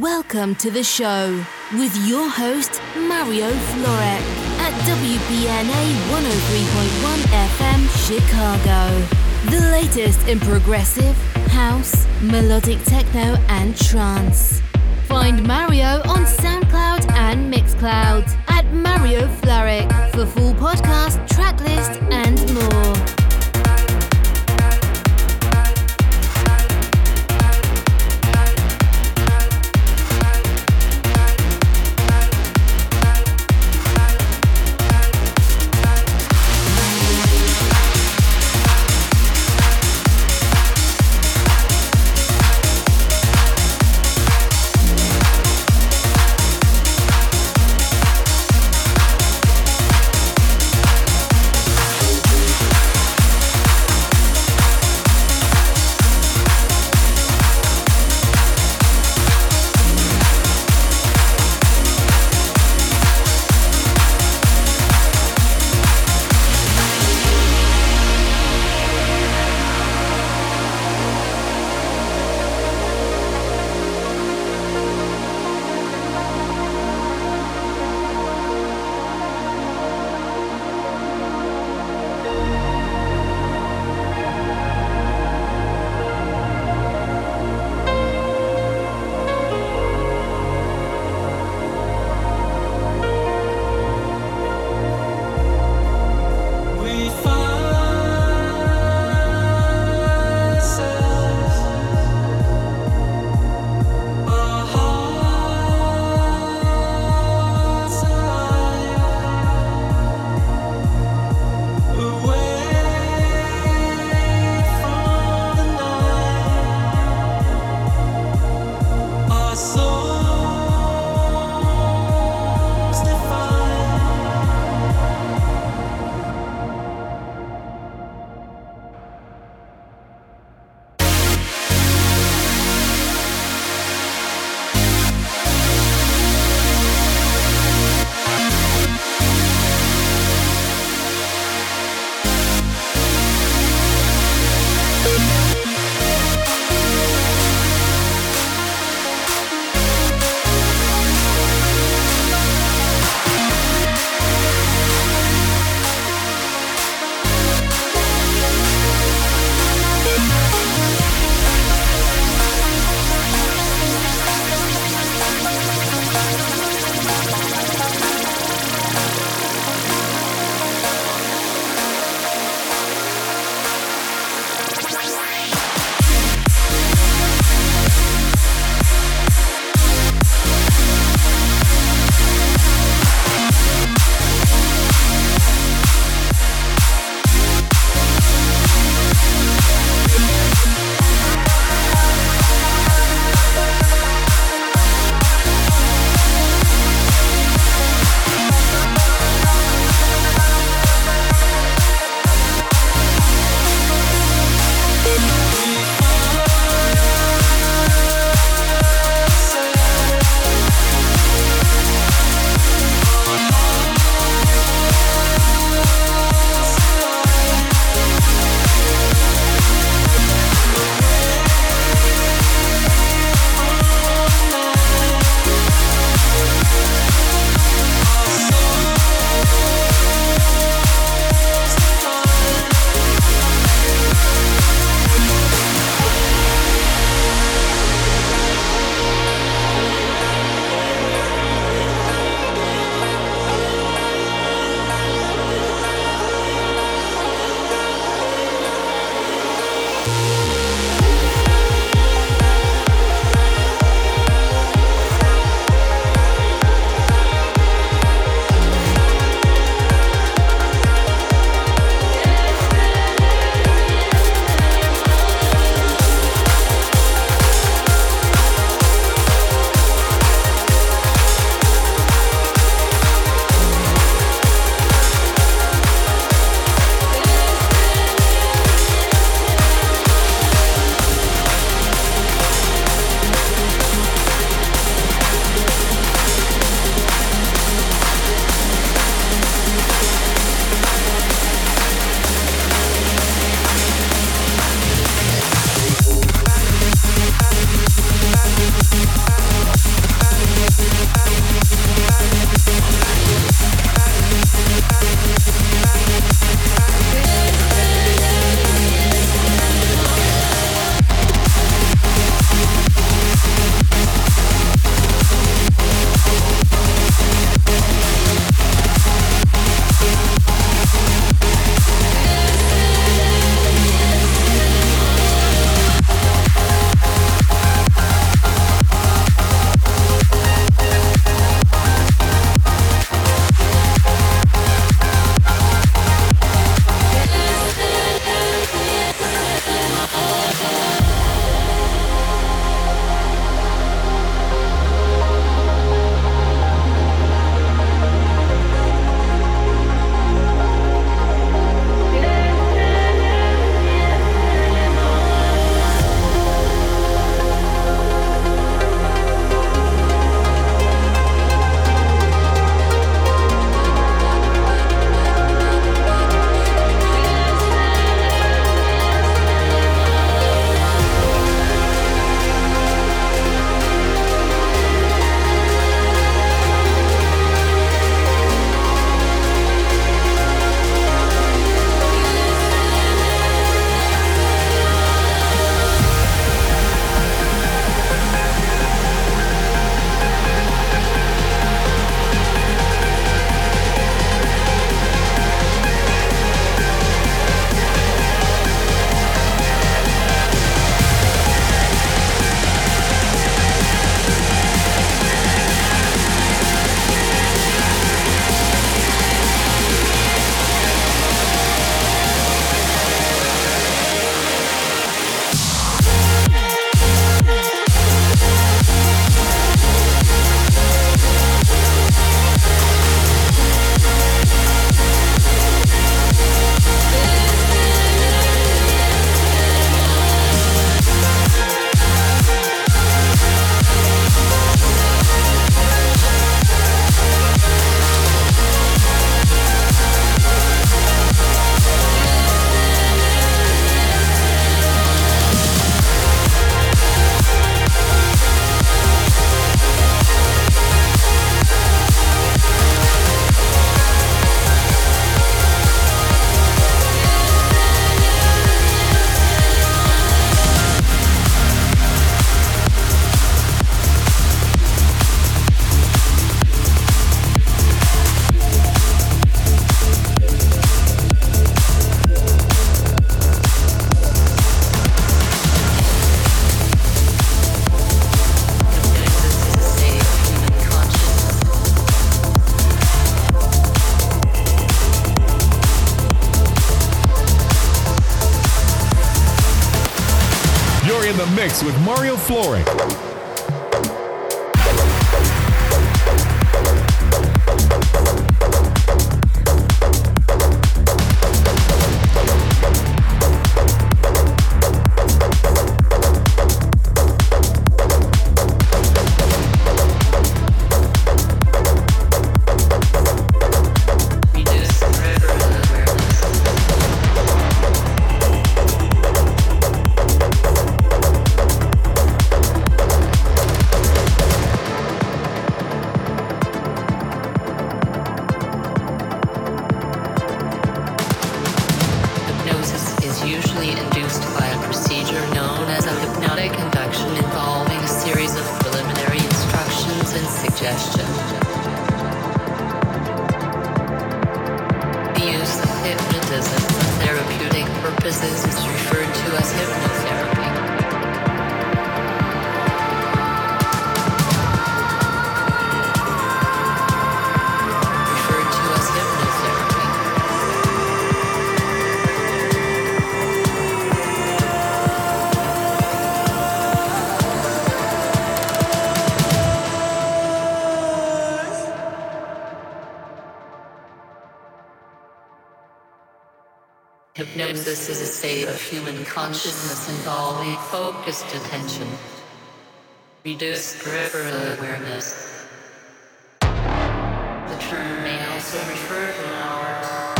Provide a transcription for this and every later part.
Welcome to the show with your host, Mario Florek at WPNA 103.1 FM Chicago. The latest in progressive, house, melodic techno, and trance. Find Mario on SoundCloud and Mixcloud at Mario Florek for full podcast, tracklist, and more. Mario Florek. Mix as Mario Florek. consciousness and involving focused attention, reduced peripheral awareness. The term may also refer to our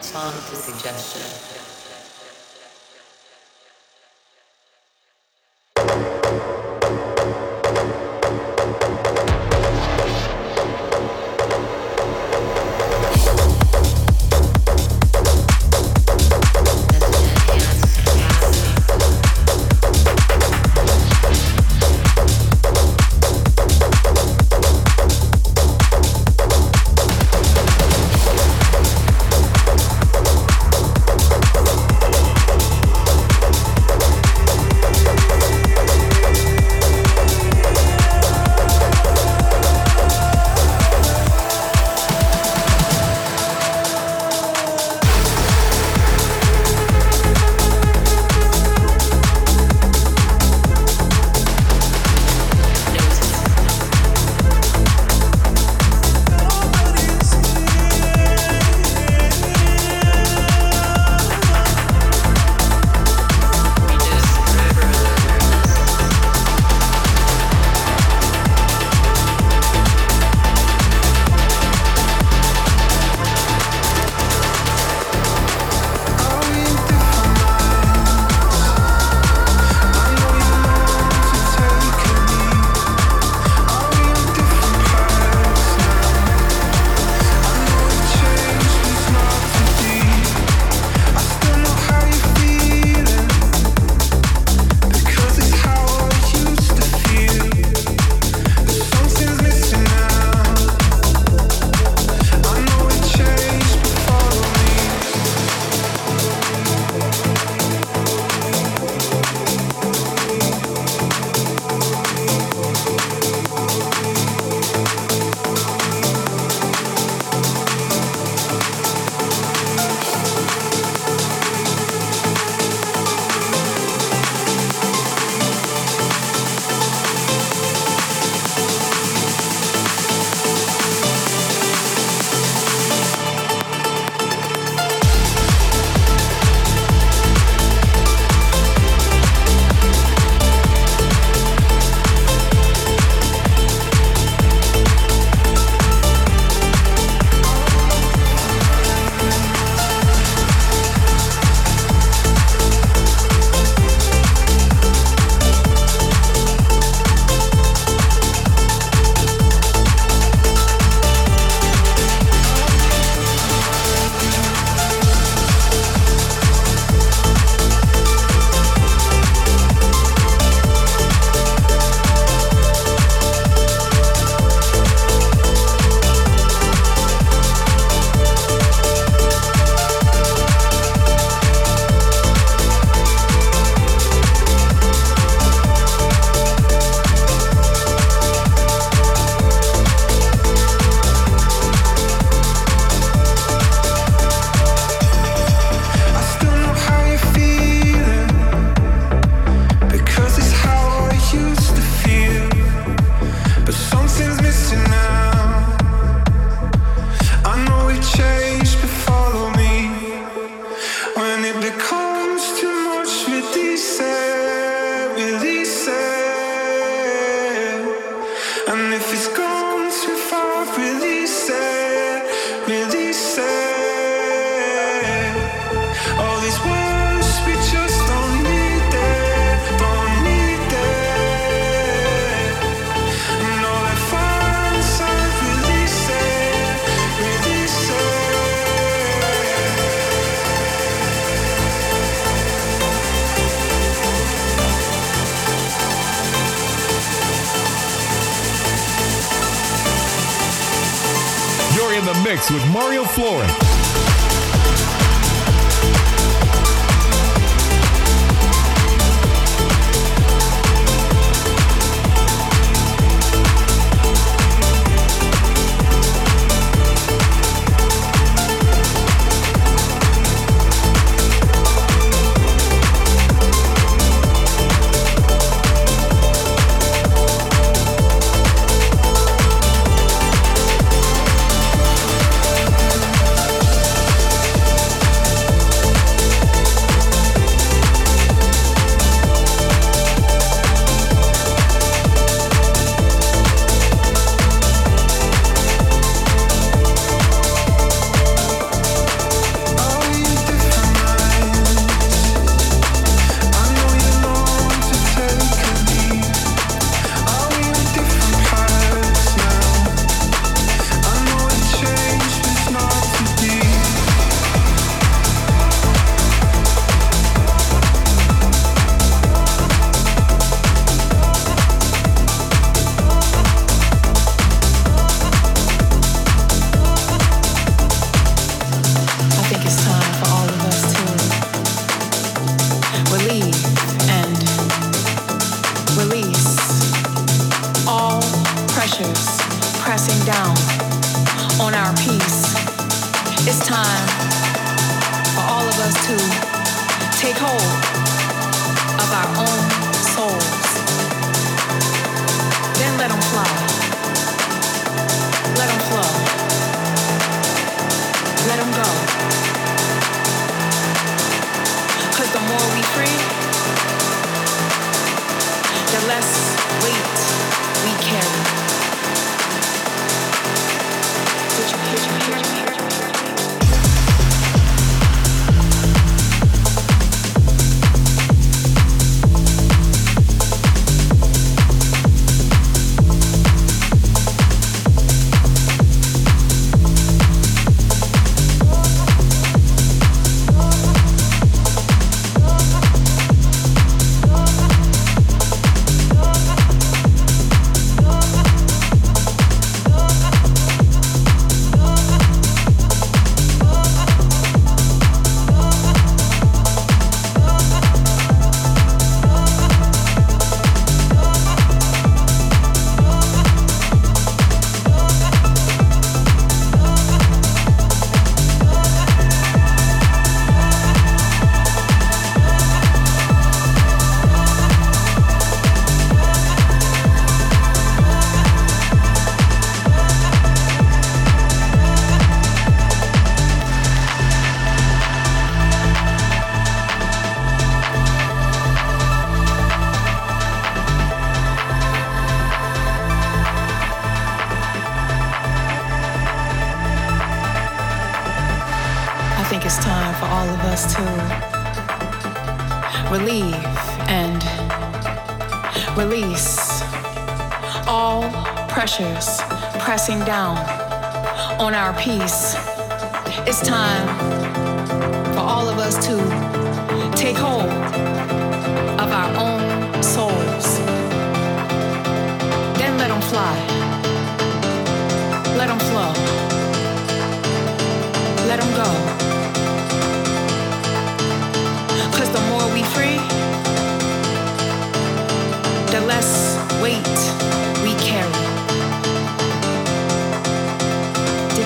song to suggestion. With Mario Florek. It's time for all of us to take hold of our own souls. Then let them fly. Let them flow. Let them go. Cause the more we free, the less us to relieve and release all pressures pressing down on our peace. It's time for all of us to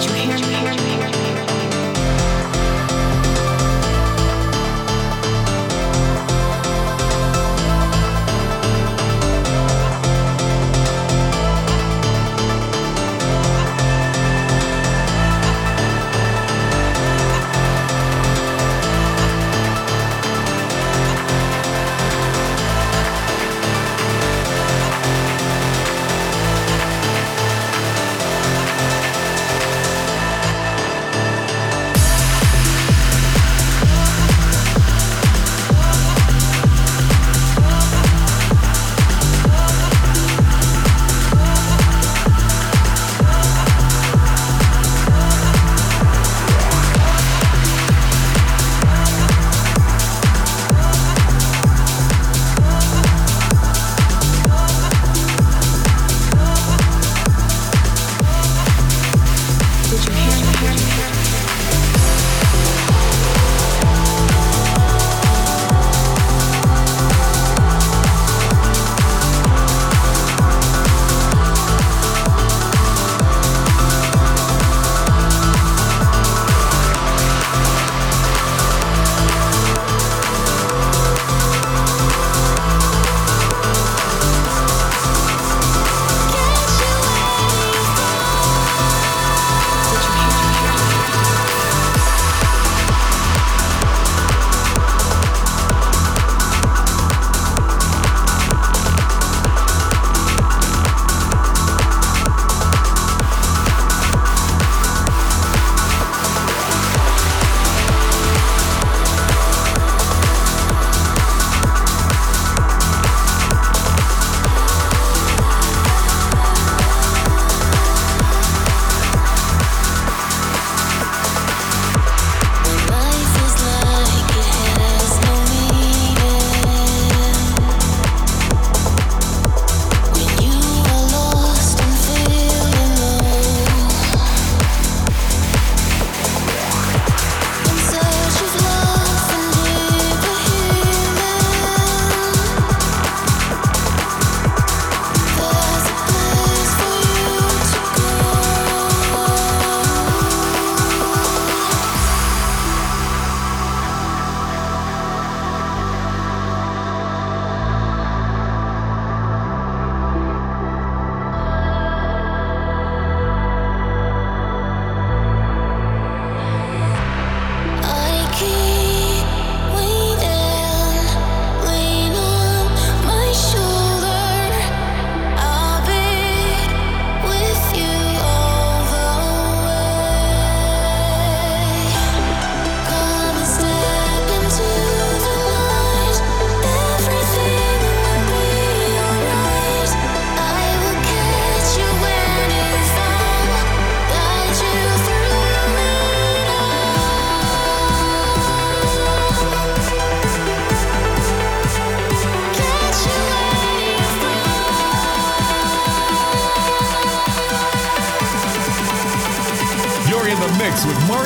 you hear me?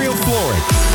Mario Florek.